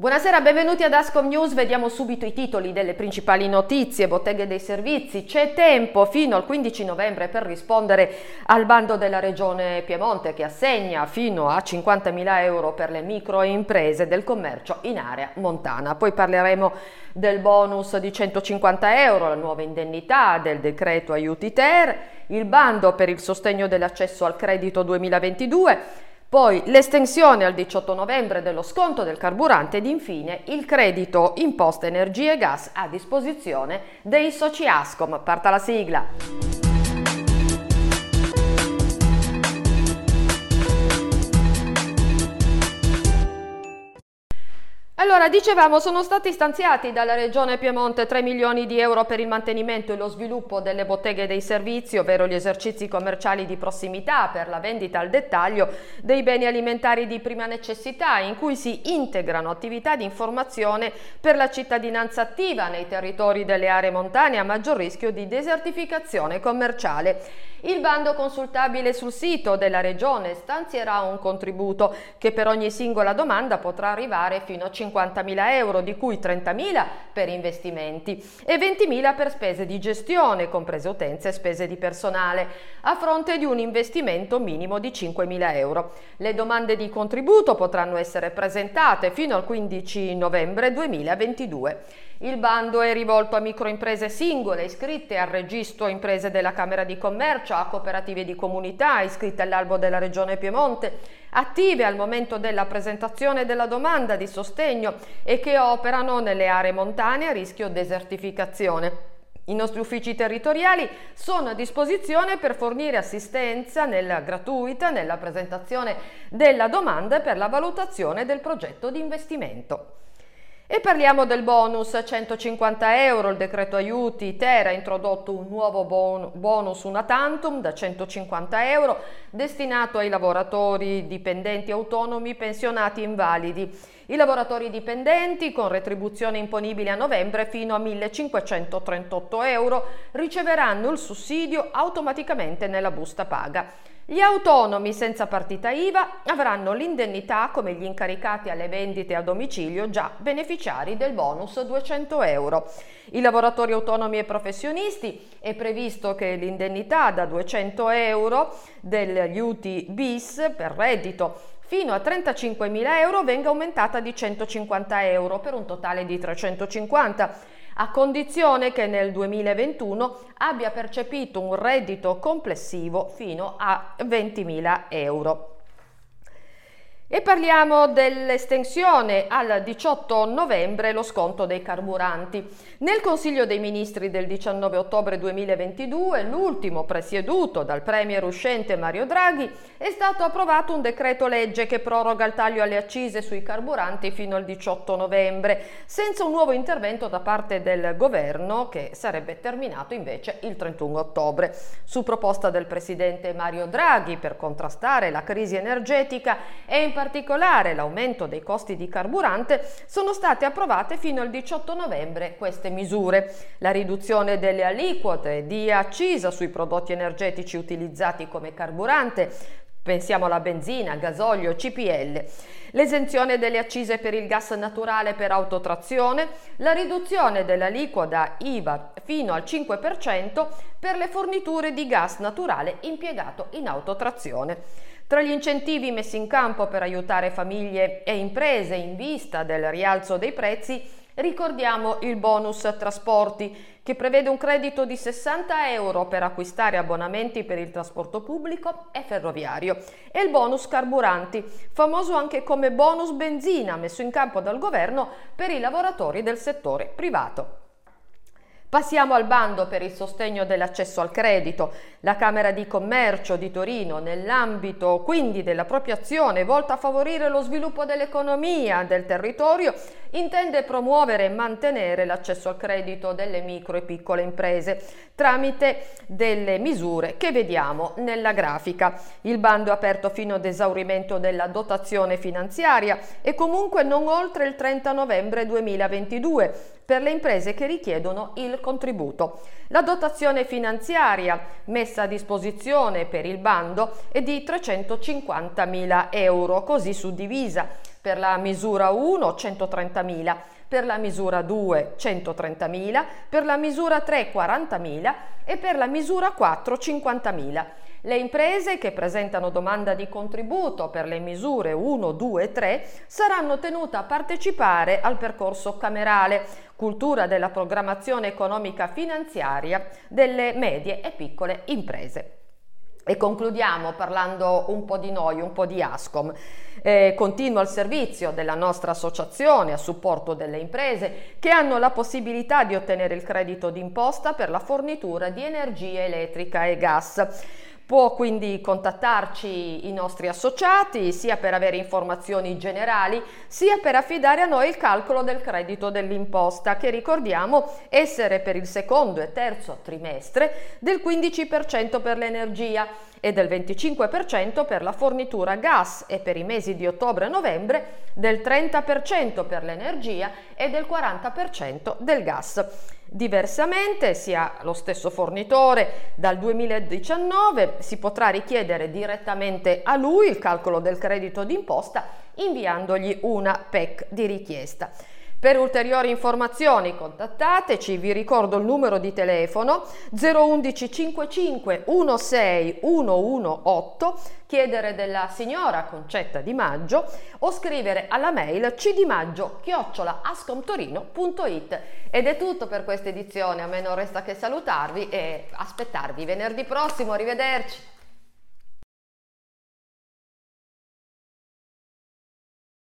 Buonasera, benvenuti ad Ascom News. Vediamo subito i titoli delle principali notizie. Botteghe dei servizi. C'è tempo fino al 15 novembre per rispondere al bando della Regione Piemonte che assegna fino a 50.000 euro per le microimprese del commercio in area montana. Poi parleremo del bonus di 150 euro, la nuova indennità del decreto aiuti ter, il bando per il sostegno dell'accesso al credito 2022 poi l'estensione al 18 novembre dello sconto del carburante ed infine il credito imposta energia e gas a disposizione dei soci Ascom. Parta la sigla. Allora, dicevamo, sono stati stanziati dalla Regione Piemonte 3 milioni di euro per il mantenimento e lo sviluppo delle botteghe dei servizi, ovvero gli esercizi commerciali di prossimità per la vendita al dettaglio dei beni alimentari di prima necessità, in cui si integrano attività di informazione per la cittadinanza attiva nei territori delle aree montane a maggior rischio di desertificazione commerciale. Il bando consultabile sul sito della Regione stanzierà un contributo che per ogni singola domanda potrà arrivare fino a 50.000 euro, di cui 30.000 per investimenti e 20.000 per spese di gestione, comprese utenze e spese di personale, a fronte di un investimento minimo di 5.000 euro. Le domande di contributo potranno essere presentate fino al 15 novembre 2022. Il bando è rivolto a microimprese singole iscritte al registro imprese della Camera di Commercio, a cooperative di comunità iscritte all'albo della Regione Piemonte, attive al momento della presentazione della domanda di sostegno e che operano nelle aree montane a rischio desertificazione. I nostri uffici territoriali sono a disposizione per fornire assistenza nella gratuita nella presentazione della domanda e per la valutazione del progetto di investimento. E parliamo del bonus 150 euro, il decreto aiuti Ter ha introdotto un nuovo bon- bonus una tantum da 150 euro destinato ai lavoratori dipendenti autonomi pensionati invalidi. I lavoratori dipendenti con retribuzione imponibile a novembre fino a 1538 euro riceveranno il sussidio automaticamente nella busta paga. Gli autonomi senza partita IVA avranno l'indennità come gli incaricati alle vendite a domicilio già beneficiari del bonus 200 euro. I lavoratori autonomi e professionisti è previsto che l'indennità da 200 euro degli UTI bis per reddito fino a 35.000 euro venga aumentata di 150 euro per un totale di 350 a condizione che nel 2021 abbia percepito un reddito complessivo fino a 20.000 euro. E parliamo dell'estensione al 18 novembre lo sconto dei carburanti. Nel Consiglio dei Ministri del 19 ottobre 2022, l'ultimo presieduto dal Premier uscente Mario Draghi, è stato approvato un decreto legge che proroga il taglio alle accise sui carburanti fino al 18 novembre, senza un nuovo intervento da parte del governo che sarebbe terminato invece il 31 ottobre. Su proposta del Presidente Mario Draghi per contrastare la crisi energetica e in particolare l'aumento dei costi di carburante, sono state approvate fino al 18 novembre queste misure. La riduzione delle aliquote di accisa sui prodotti energetici utilizzati come carburante, pensiamo alla benzina, gasolio, CPL, l'esenzione delle accise per il gas naturale per autotrazione, la riduzione dell'aliquota IVA fino al 5% per le forniture di gas naturale impiegato in autotrazione. Tra gli incentivi messi in campo per aiutare famiglie e imprese in vista del rialzo dei prezzi, ricordiamo il bonus trasporti che prevede un credito di 60 euro per acquistare abbonamenti per il trasporto pubblico e ferroviario e il bonus carburanti, famoso anche come bonus benzina messo in campo dal governo per i lavoratori del settore privato. Passiamo al bando per il sostegno dell'accesso al credito. La Camera di Commercio di Torino, nell'ambito quindi della propria azione volta a favorire lo sviluppo dell'economia del territorio, intende promuovere e mantenere l'accesso al credito delle micro e piccole imprese tramite delle misure che vediamo nella grafica. Il bando è aperto fino ad esaurimento della dotazione finanziaria e comunque non oltre il 30 novembre 2022 per le imprese che richiedono il contributo. La dotazione finanziaria messa a disposizione per il bando è di 350.000 euro, così suddivisa per la misura 1 130.000, per la misura 2 130.000, per la misura 3 40.000 e per la misura 4 50.000. Le imprese che presentano domanda di contributo per le misure 1, 2 e 3 saranno tenute a partecipare al percorso camerale Cultura della programmazione economica finanziaria delle medie e piccole imprese. E concludiamo parlando un po' di noi, un po' di Ascom. Eh, continua il servizio della nostra associazione a supporto delle imprese che hanno la possibilità di ottenere il credito d'imposta per la fornitura di energia elettrica e gas. Può quindi contattarci i nostri associati sia per avere informazioni generali sia per affidare a noi il calcolo del credito dell'imposta che ricordiamo essere per il secondo e terzo trimestre del 15% per l'energia e del 25% per la fornitura gas e per i mesi di ottobre e novembre del 30% per l'energia e del 40% del gas. Diversamente, sia lo stesso fornitore dal 2019 si potrà richiedere direttamente a lui il calcolo del credito d'imposta inviandogli una PEC di richiesta. Per ulteriori informazioni contattateci, vi ricordo il numero di telefono 011 55 16 118, chiedere della signora Concetta Di Maggio o scrivere alla mail cdimaggio ascomtorino.it. Ed è tutto per questa edizione, a me non resta che salutarvi e aspettarvi venerdì prossimo, arrivederci.